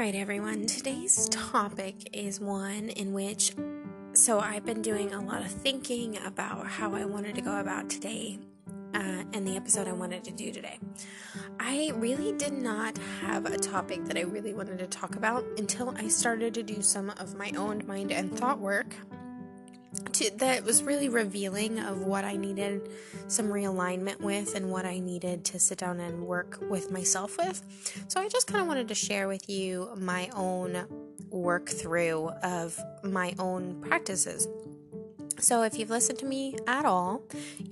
right, everyone. Today's topic is one in which, so I've been doing a lot of thinking about how I wanted to go about today uh, and the episode I wanted to do today. I really did not have a topic that I really wanted to talk about until I started to do some of my own mind and thought work to, that was really revealing of what I needed some realignment with and what I needed to sit down and work with myself with. So I just kind of wanted to share with you my own work through of my own practices. So, if you've listened to me at all,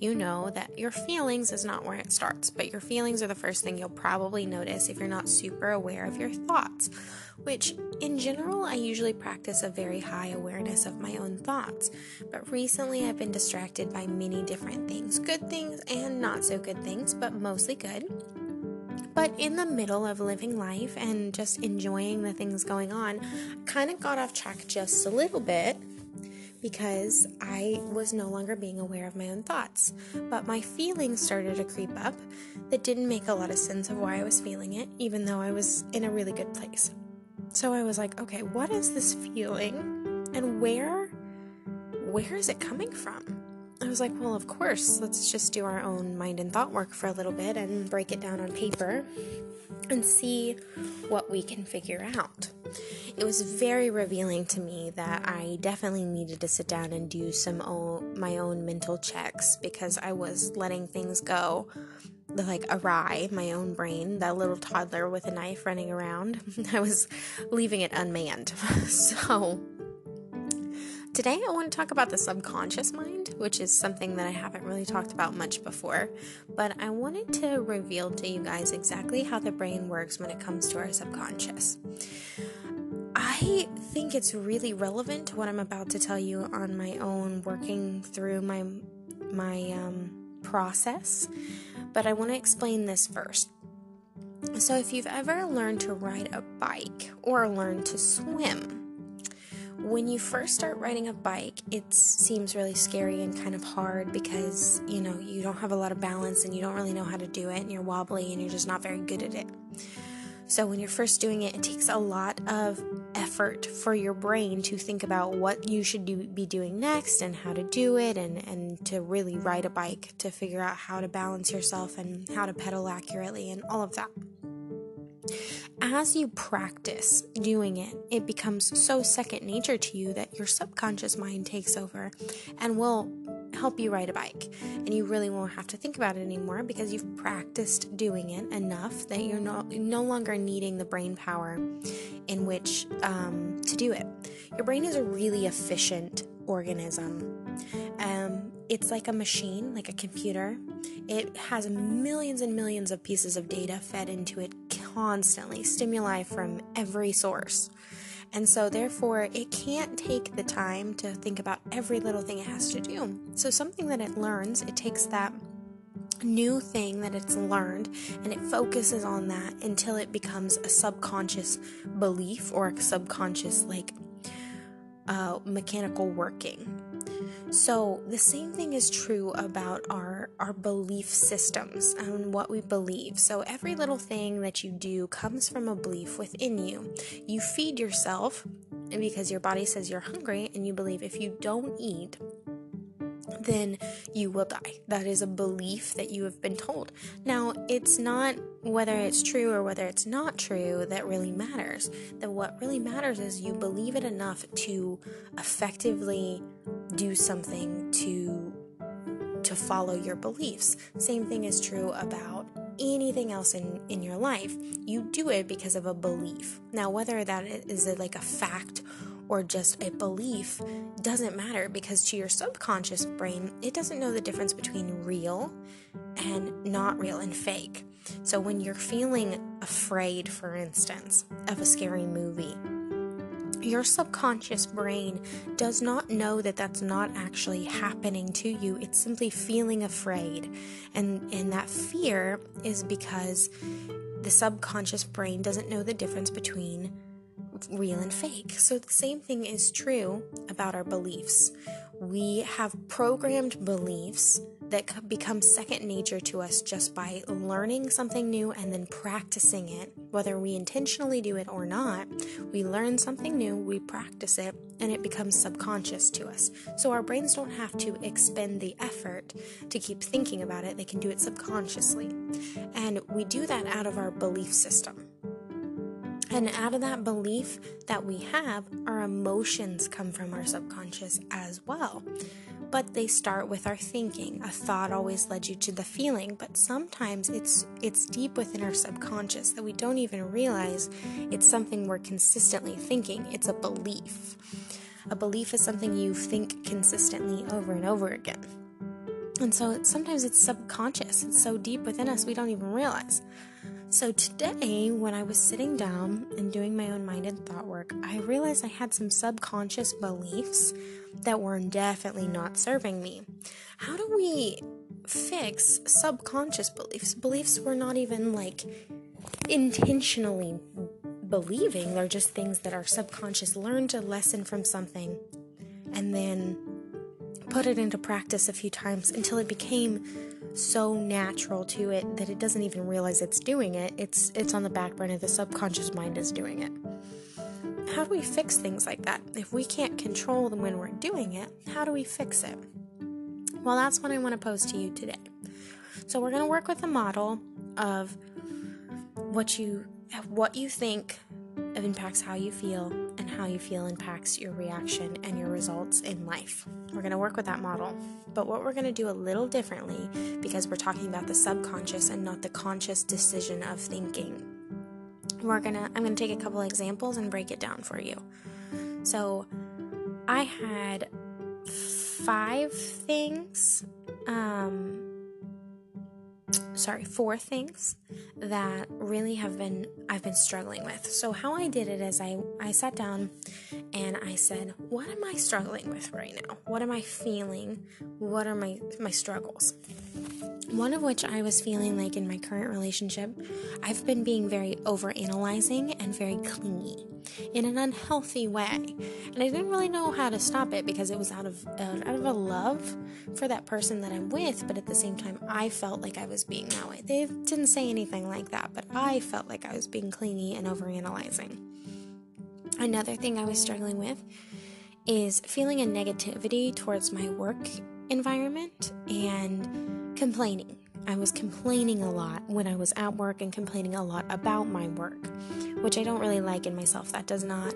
you know that your feelings is not where it starts, but your feelings are the first thing you'll probably notice if you're not super aware of your thoughts which in general I usually practice a very high awareness of my own thoughts. But recently I've been distracted by many different things good things and not so good things, but mostly good. But in the middle of living life and just enjoying the things going on, I kind of got off track just a little bit because I was no longer being aware of my own thoughts. But my feelings started to creep up that didn't make a lot of sense of why I was feeling it, even though I was in a really good place. So I was like, okay, what is this feeling and where where is it coming from? I was like, well, of course, let's just do our own mind and thought work for a little bit and break it down on paper and see what we can figure out. It was very revealing to me that I definitely needed to sit down and do some own, my own mental checks because I was letting things go like awry, my own brain, that little toddler with a knife running around. I was leaving it unmanned. so, today I want to talk about the subconscious mind, which is something that I haven't really talked about much before. But I wanted to reveal to you guys exactly how the brain works when it comes to our subconscious. I think it's really relevant to what I'm about to tell you on my own working through my my um, process but I want to explain this first. So, if you've ever learned to ride a bike or learned to swim, when you first start riding a bike, it seems really scary and kind of hard because you know you don't have a lot of balance and you don't really know how to do it, and you're wobbly and you're just not very good at it. So, when you're first doing it, it takes a lot of effort for your brain to think about what you should do, be doing next and how to do it, and, and to really ride a bike to figure out how to balance yourself and how to pedal accurately and all of that. As you practice doing it, it becomes so second nature to you that your subconscious mind takes over and will help you ride a bike. And you really won't have to think about it anymore because you've practiced doing it enough that you're no, no longer needing the brain power in which um, to do it. Your brain is a really efficient organism. Um, it's like a machine, like a computer. It has millions and millions of pieces of data fed into it constantly, stimuli from every source. And so, therefore, it can't take the time to think about every little thing it has to do. So, something that it learns, it takes that new thing that it's learned and it focuses on that until it becomes a subconscious belief or a subconscious, like, uh, mechanical working. So the same thing is true about our our belief systems and what we believe. So every little thing that you do comes from a belief within you. You feed yourself because your body says you're hungry and you believe if you don't eat then you will die. That is a belief that you have been told. Now, it's not whether it's true or whether it's not true that really matters. That what really matters is you believe it enough to effectively do something to to follow your beliefs. Same thing is true about anything else in, in your life. You do it because of a belief. Now, whether that is a, like a fact or just a belief doesn't matter because to your subconscious brain, it doesn't know the difference between real and not real and fake. So when you're feeling afraid, for instance, of a scary movie, your subconscious brain does not know that that's not actually happening to you. It's simply feeling afraid. And, and that fear is because the subconscious brain doesn't know the difference between real and fake. So the same thing is true about our beliefs. we have programmed beliefs that become second nature to us just by learning something new and then practicing it. Whether we intentionally do it or not, we learn something new, we practice it, and it becomes subconscious to us. So our brains don't have to expend the effort to keep thinking about it, they can do it subconsciously. And we do that out of our belief system. And out of that belief that we have, our emotions come from our subconscious as well but they start with our thinking. A thought always led you to the feeling, but sometimes it's it's deep within our subconscious that we don't even realize it's something we're consistently thinking. It's a belief. A belief is something you think consistently over and over again. And so sometimes it's subconscious. It's so deep within us we don't even realize. So today, when I was sitting down and doing my own mind and thought work, I realized I had some subconscious beliefs that were definitely not serving me. How do we fix subconscious beliefs? Beliefs we're not even like intentionally believing, they're just things that our subconscious learned a lesson from something and then put it into practice a few times until it became so natural to it that it doesn't even realize it's doing it. It's it's on the back burner. The subconscious mind is doing it. How do we fix things like that? If we can't control them when we're doing it, how do we fix it? Well, that's what I want to pose to you today. So we're going to work with a model of what you what you think impacts how you feel, and how you feel impacts your reaction and your results in life. We're going to work with that model. But what we're going to do a little differently because we're talking about the subconscious and not the conscious decision of thinking. We're going to I'm going to take a couple examples and break it down for you. So, I had five things um sorry, four things that really have been I've been struggling with. So how I did it is I I sat down and I said, "What am I struggling with right now? What am I feeling? What are my my struggles?" One of which I was feeling like in my current relationship, I've been being very overanalyzing and very clingy in an unhealthy way. And I didn't really know how to stop it because it was out of uh, out of a love for that person that I'm with, but at the same time I felt like I was being that way. They didn't say anything like that, but I felt like I was being clingy and overanalyzing. Another thing I was struggling with is feeling a negativity towards my work environment and complaining. I was complaining a lot when I was at work and complaining a lot about my work, which I don't really like in myself. That does not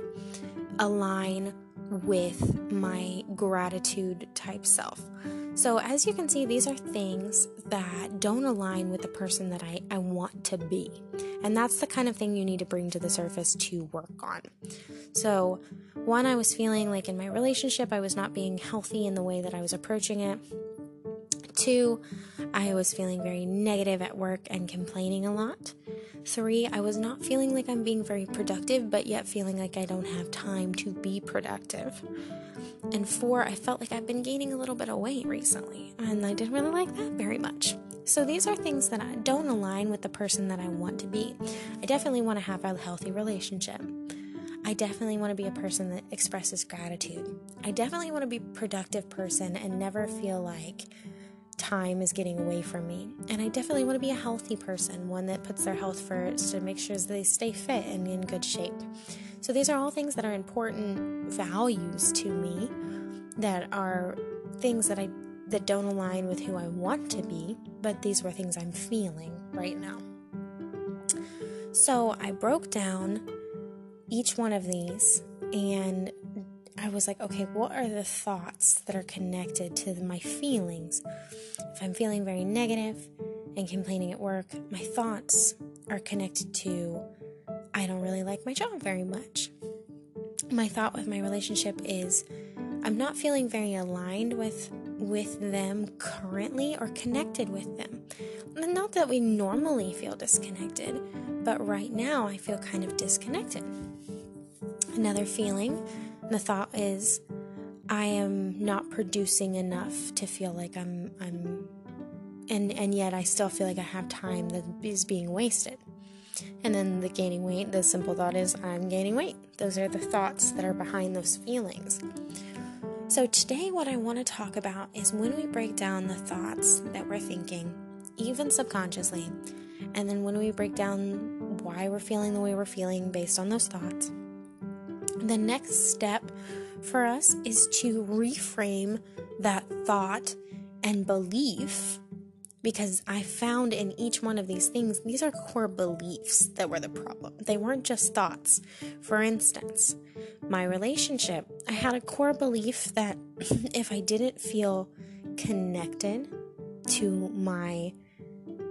align with my gratitude type self. So, as you can see, these are things that don't align with the person that I, I want to be. And that's the kind of thing you need to bring to the surface to work on. So, one, I was feeling like in my relationship, I was not being healthy in the way that I was approaching it. Two, I was feeling very negative at work and complaining a lot. Three, I was not feeling like I'm being very productive, but yet feeling like I don't have time to be productive. And four, I felt like I've been gaining a little bit of weight recently, and I didn't really like that very much. So these are things that I don't align with the person that I want to be. I definitely want to have a healthy relationship. I definitely want to be a person that expresses gratitude. I definitely want to be a productive person and never feel like time is getting away from me. And I definitely want to be a healthy person, one that puts their health first to make sure they stay fit and in good shape. So these are all things that are important values to me that are things that I that don't align with who I want to be, but these were things I'm feeling right now. So I broke down each one of these and I was like, okay, what are the thoughts that are connected to my feelings? If I'm feeling very negative and complaining at work, my thoughts are connected to I don't really like my job very much. My thought with my relationship is I'm not feeling very aligned with with them currently or connected with them. Not that we normally feel disconnected, but right now I feel kind of disconnected. Another feeling the thought is I am not producing enough to feel like I'm I'm and and yet I still feel like I have time that is being wasted. And then the gaining weight, the simple thought is I'm gaining weight. Those are the thoughts that are behind those feelings. So, today, what I want to talk about is when we break down the thoughts that we're thinking, even subconsciously, and then when we break down why we're feeling the way we're feeling based on those thoughts, the next step for us is to reframe that thought and belief because I found in each one of these things, these are core beliefs that were the problem. They weren't just thoughts. For instance, my relationship, I had a core belief that if I didn't feel connected to my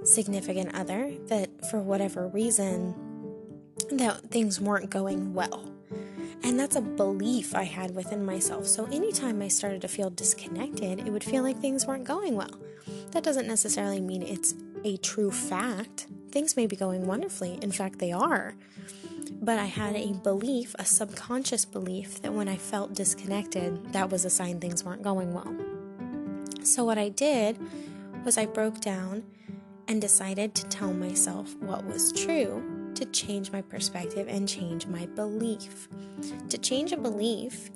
significant other, that for whatever reason, that things weren't going well. And that's a belief I had within myself. So anytime I started to feel disconnected, it would feel like things weren't going well. That doesn't necessarily mean it's a true fact. Things may be going wonderfully. In fact, they are. But I had a belief, a subconscious belief, that when I felt disconnected, that was a sign things weren't going well. So, what I did was I broke down and decided to tell myself what was true to change my perspective and change my belief. To change a belief,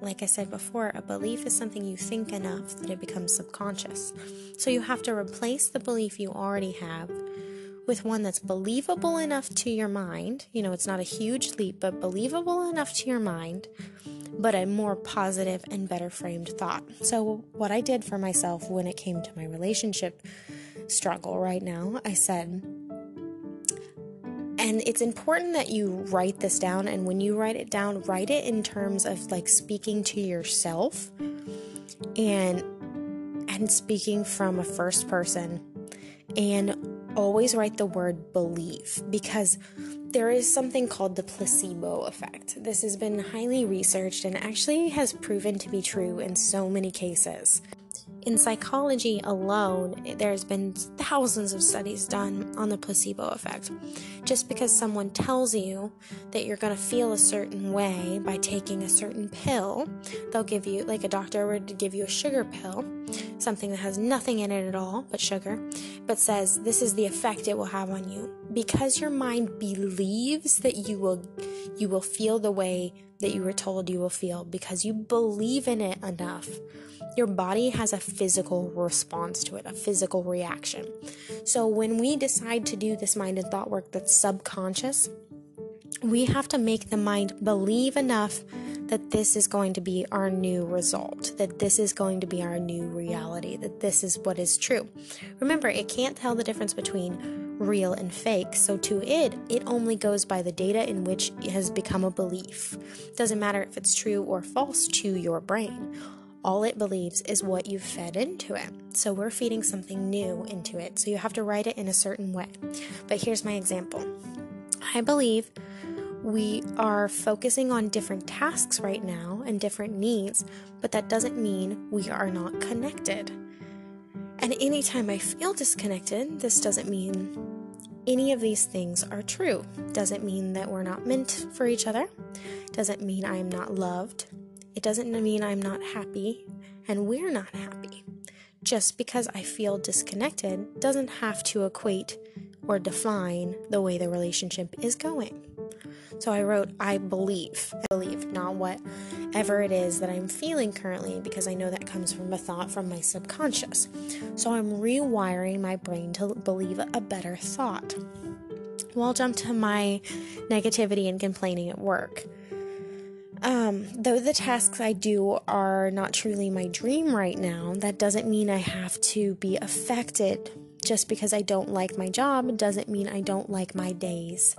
like I said before, a belief is something you think enough that it becomes subconscious. So you have to replace the belief you already have with one that's believable enough to your mind. You know, it's not a huge leap, but believable enough to your mind, but a more positive and better framed thought. So, what I did for myself when it came to my relationship struggle right now, I said, and it's important that you write this down. And when you write it down, write it in terms of like speaking to yourself and and speaking from a first person. And always write the word believe because there is something called the placebo effect. This has been highly researched and actually has proven to be true in so many cases. In psychology alone, there's been thousands of studies done on the placebo effect. Just because someone tells you that you're going to feel a certain way by taking a certain pill, they'll give you, like a doctor would give you a sugar pill, something that has nothing in it at all but sugar, but says this is the effect it will have on you. Because your mind believes that you will you will feel the way that you were told you will feel because you believe in it enough your body has a physical response to it, a physical reaction. So when we decide to do this mind and thought work that's subconscious, we have to make the mind believe enough that this is going to be our new result, that this is going to be our new reality, that this is what is true. Remember, it can't tell the difference between real and fake, so to it, it only goes by the data in which it has become a belief. Doesn't matter if it's true or false to your brain all it believes is what you've fed into it. So we're feeding something new into it. So you have to write it in a certain way. But here's my example I believe we are focusing on different tasks right now and different needs, but that doesn't mean we are not connected. And anytime I feel disconnected, this doesn't mean any of these things are true. Doesn't mean that we're not meant for each other. Doesn't mean I'm not loved. It doesn't mean I'm not happy and we're not happy. Just because I feel disconnected doesn't have to equate or define the way the relationship is going. So I wrote, I believe, I believe, not whatever it is that I'm feeling currently, because I know that comes from a thought from my subconscious. So I'm rewiring my brain to believe a better thought. Well, I'll jump to my negativity and complaining at work. Um, though the tasks I do are not truly my dream right now, that doesn't mean I have to be affected. Just because I don't like my job doesn't mean I don't like my days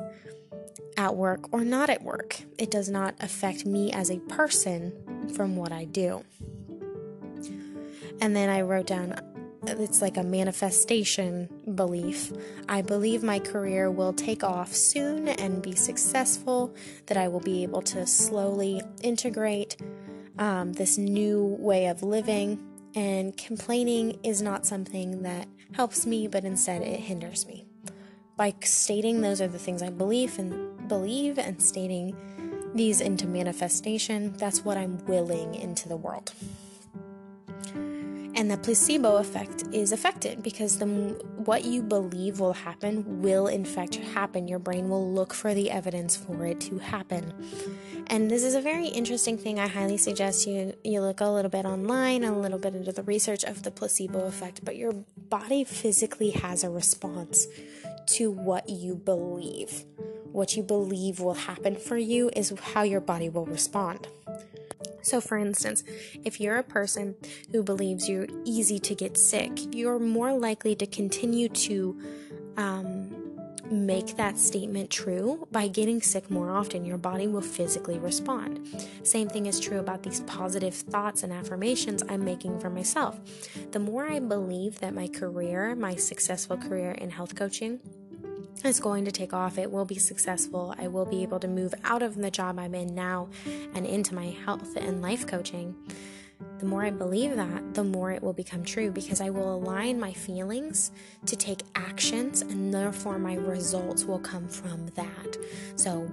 at work or not at work. It does not affect me as a person from what I do. And then I wrote down it's like a manifestation belief. I believe my career will take off soon and be successful, that I will be able to slowly integrate um, this new way of living. And complaining is not something that helps me, but instead it hinders me. By stating those are the things I believe and believe and stating these into manifestation, that's what I'm willing into the world. And the placebo effect is affected because the what you believe will happen will in fact happen. Your brain will look for the evidence for it to happen. And this is a very interesting thing. I highly suggest you you look a little bit online, a little bit into the research of the placebo effect, but your body physically has a response to what you believe. What you believe will happen for you is how your body will respond. So, for instance, if you're a person who believes you're easy to get sick, you're more likely to continue to um, make that statement true by getting sick more often. Your body will physically respond. Same thing is true about these positive thoughts and affirmations I'm making for myself. The more I believe that my career, my successful career in health coaching, is going to take off. It will be successful. I will be able to move out of the job I'm in now and into my health and life coaching. The more I believe that, the more it will become true because I will align my feelings to take actions and therefore my results will come from that. So,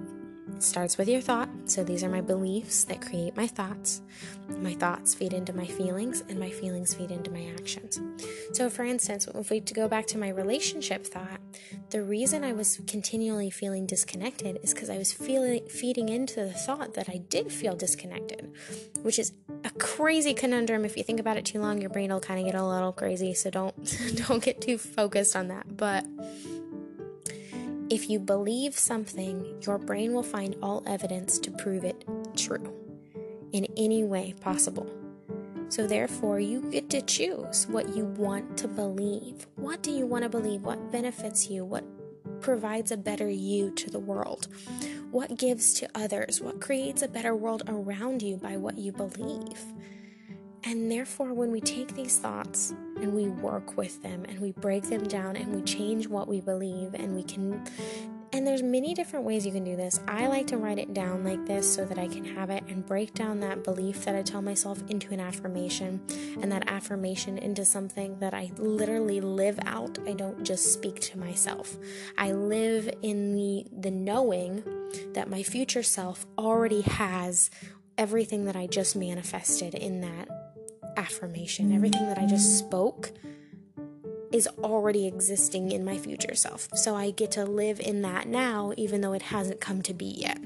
starts with your thought. So these are my beliefs that create my thoughts. My thoughts feed into my feelings, and my feelings feed into my actions. So, for instance, if we go back to my relationship thought, the reason I was continually feeling disconnected is because I was feeling feeding into the thought that I did feel disconnected, which is a crazy conundrum. If you think about it too long, your brain will kind of get a little crazy. So don't don't get too focused on that. But if you believe something, your brain will find all evidence to prove it true in any way possible. So, therefore, you get to choose what you want to believe. What do you want to believe? What benefits you? What provides a better you to the world? What gives to others? What creates a better world around you by what you believe? And therefore, when we take these thoughts and we work with them and we break them down and we change what we believe and we can and there's many different ways you can do this. I like to write it down like this so that I can have it and break down that belief that I tell myself into an affirmation and that affirmation into something that I literally live out. I don't just speak to myself. I live in the the knowing that my future self already has everything that I just manifested in that affirmation, everything that I just spoke is already existing in my future self. So I get to live in that now, even though it hasn't come to be yet.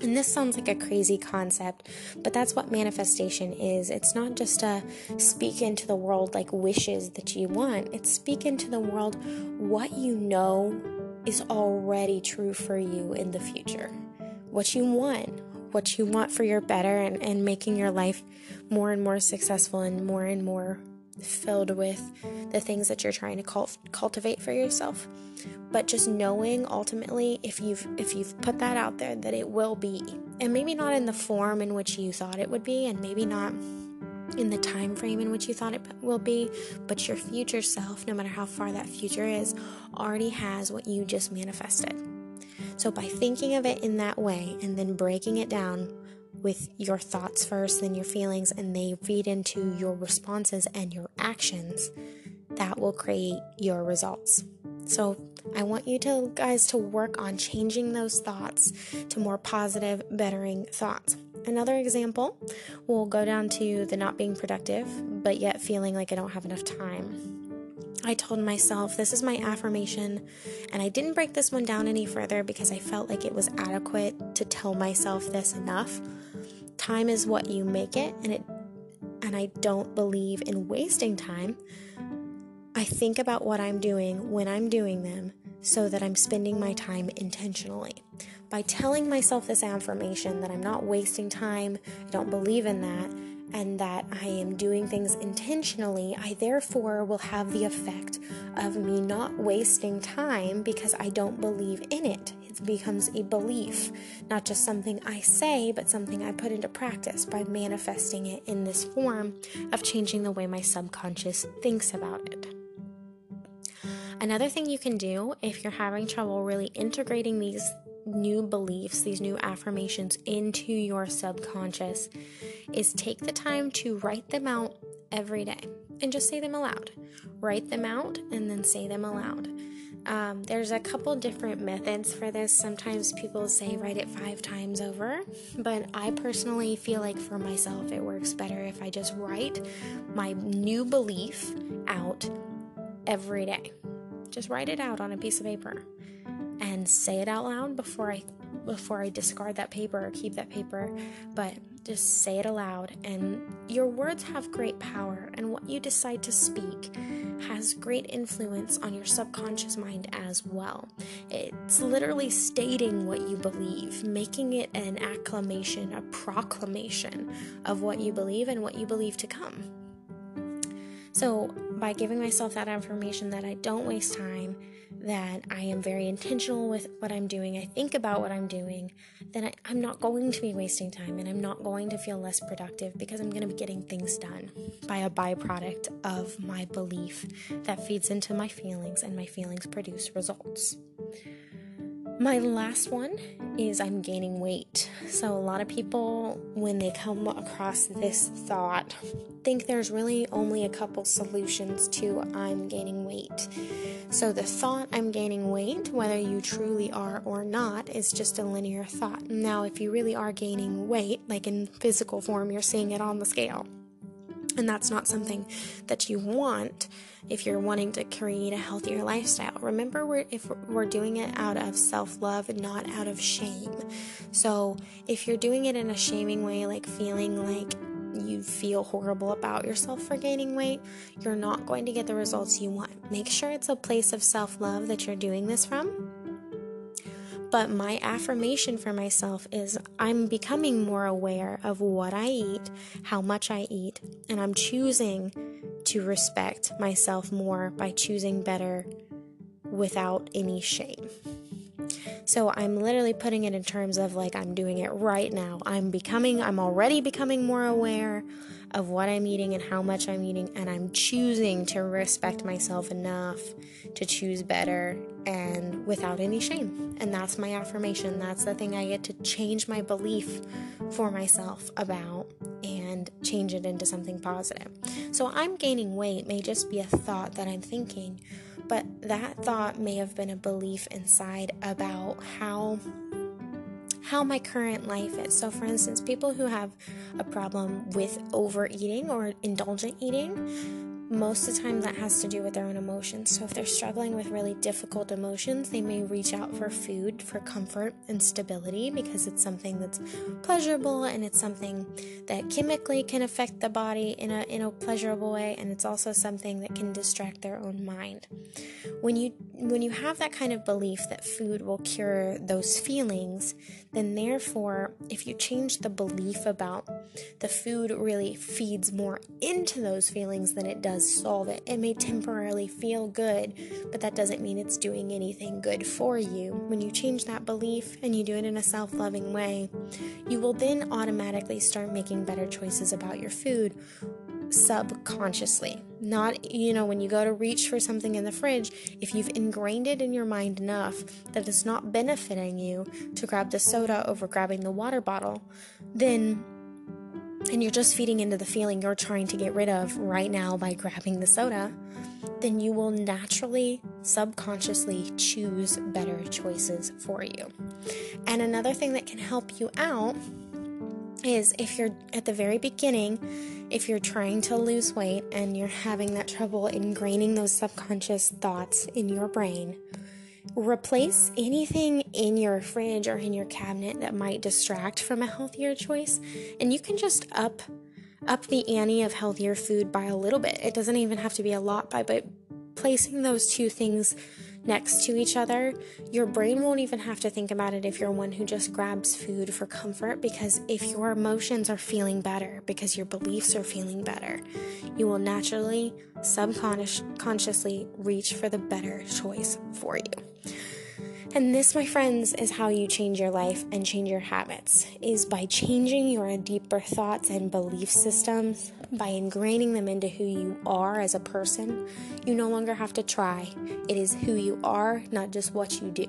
And this sounds like a crazy concept, but that's what manifestation is. It's not just a speak into the world like wishes that you want, it's speak into the world what you know is already true for you in the future. What you want, what you want for your better and, and making your life more and more successful and more and more filled with the things that you're trying to cult- cultivate for yourself. But just knowing ultimately if you've if you've put that out there that it will be and maybe not in the form in which you thought it would be and maybe not in the time frame in which you thought it will be but your future self no matter how far that future is already has what you just manifested so, by thinking of it in that way and then breaking it down with your thoughts first, then your feelings, and they feed into your responses and your actions, that will create your results. So, I want you to guys to work on changing those thoughts to more positive, bettering thoughts. Another example will go down to the not being productive, but yet feeling like I don't have enough time. I told myself this is my affirmation, and I didn't break this one down any further because I felt like it was adequate to tell myself this enough. Time is what you make it, and it and I don't believe in wasting time. I think about what I'm doing when I'm doing them so that I'm spending my time intentionally. By telling myself this affirmation that I'm not wasting time, I don't believe in that, and that I am doing things intentionally, I therefore will have the effect of me not wasting time because I don't believe in it. It becomes a belief, not just something I say, but something I put into practice by manifesting it in this form of changing the way my subconscious thinks about it. Another thing you can do if you're having trouble really integrating these new beliefs, these new affirmations into your subconscious is take the time to write them out every day. and just say them aloud. Write them out and then say them aloud. Um, there's a couple different methods for this. Sometimes people say write it five times over, but I personally feel like for myself it works better if I just write my new belief out every day. Just write it out on a piece of paper and say it out loud before I before I discard that paper or keep that paper, but just say it aloud. And your words have great power, and what you decide to speak has great influence on your subconscious mind as well. It's literally stating what you believe, making it an acclamation, a proclamation of what you believe and what you believe to come. So, by giving myself that affirmation that I don't waste time, that I am very intentional with what I'm doing, I think about what I'm doing, then I, am not going to be wasting time and I'm not going to feel less productive because I'm going to be getting things done by a byproduct of my belief that feeds into my feelings and my feelings produce results. My last one is I'm gaining weight. So, a lot of people, when they come across this thought, think there's really only a couple solutions to I'm gaining weight. So, the thought I'm gaining weight, whether you truly are or not, is just a linear thought. Now, if you really are gaining weight, like in physical form, you're seeing it on the scale and that's not something that you want if you're wanting to create a healthier lifestyle. Remember, we're, if we're doing it out of self love not out of shame. So, if you're doing it in a shaming way, like feeling like you feel horrible about yourself for gaining weight, you're not going to get the results you want. Make sure it's a place of self love that you're doing this from but my affirmation for myself is I'm becoming more aware of what I eat, how much I eat, and I'm choosing to respect myself more by choosing better without any shame. So I'm literally putting it in terms of like I'm doing it right now. I'm becoming, I'm already becoming more aware of what I'm eating and how much I'm eating, and I'm choosing to respect myself enough to choose better and without any shame. And that's my affirmation. That's the thing I get to change my belief for myself about and change it into something positive. So I'm gaining weight may just be a thought that I'm thinking, but that thought may have been a belief inside about how how my current life is. So, for instance, people who have a problem with overeating or indulgent eating most of the time that has to do with their own emotions. So if they're struggling with really difficult emotions, they may reach out for food for comfort and stability because it's something that's pleasurable and it's something that chemically can affect the body in a in a pleasurable way and it's also something that can distract their own mind. When you when you have that kind of belief that food will cure those feelings, then therefore if you change the belief about the food really feeds more into those feelings than it does solve it. It may temporarily feel good, but that doesn't mean it's doing anything good for you. When you change that belief and you do it in a self loving way, you will then automatically start making better choices about your food subconsciously. Not, you know, when you go to reach for something in the fridge, if you've ingrained it in your mind enough that it's not benefiting you to grab the soda over grabbing the water bottle, then and you're just feeding into the feeling you're trying to get rid of right now by grabbing the soda, then you will naturally, subconsciously choose better choices for you. And another thing that can help you out is if you're at the very beginning, if you're trying to lose weight and you're having that trouble ingraining those subconscious thoughts in your brain Replace anything in your fridge or in your cabinet that might distract from a healthier choice, and you can just up up the ante of healthier food by a little bit. It doesn't even have to be a lot by but placing those two things next to each other, your brain won't even have to think about it if you're one who just grabs food for comfort because if your emotions are feeling better, because your beliefs are feeling better, you will naturally, subconsciously reach for the better choice for you. And this, my friends, is how you change your life and change your habits is by changing your deeper thoughts and belief systems, by ingraining them into who you are as a person. You no longer have to try. It is who you are, not just what you do.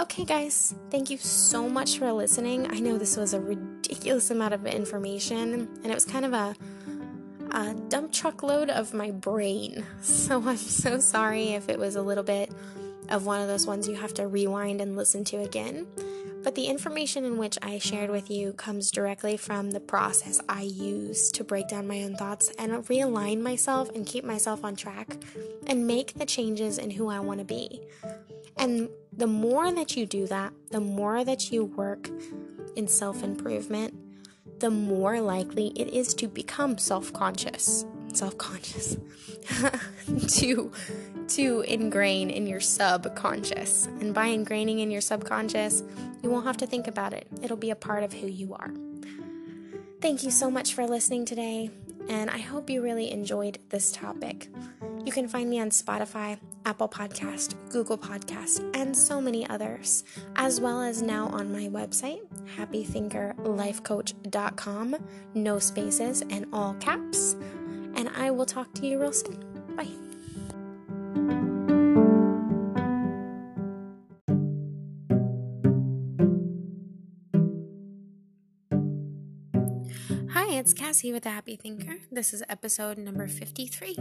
Okay, guys, thank you so much for listening. I know this was a ridiculous amount of information, and it was kind of a a dump truck load of my brain. So I'm so sorry if it was a little bit of one of those ones you have to rewind and listen to again. But the information in which I shared with you comes directly from the process I use to break down my own thoughts and realign myself and keep myself on track and make the changes in who I want to be. And the more that you do that, the more that you work in self improvement, the more likely it is to become self conscious. Self conscious. to to ingrain in your subconscious. And by ingraining in your subconscious, you won't have to think about it. It'll be a part of who you are. Thank you so much for listening today, and I hope you really enjoyed this topic. You can find me on Spotify, Apple Podcast, Google Podcast, and so many others, as well as now on my website, happythinkerlifecoach.com, no spaces and all caps. And I will talk to you real soon. It's Cassie with the Happy Thinker. This is episode number 53.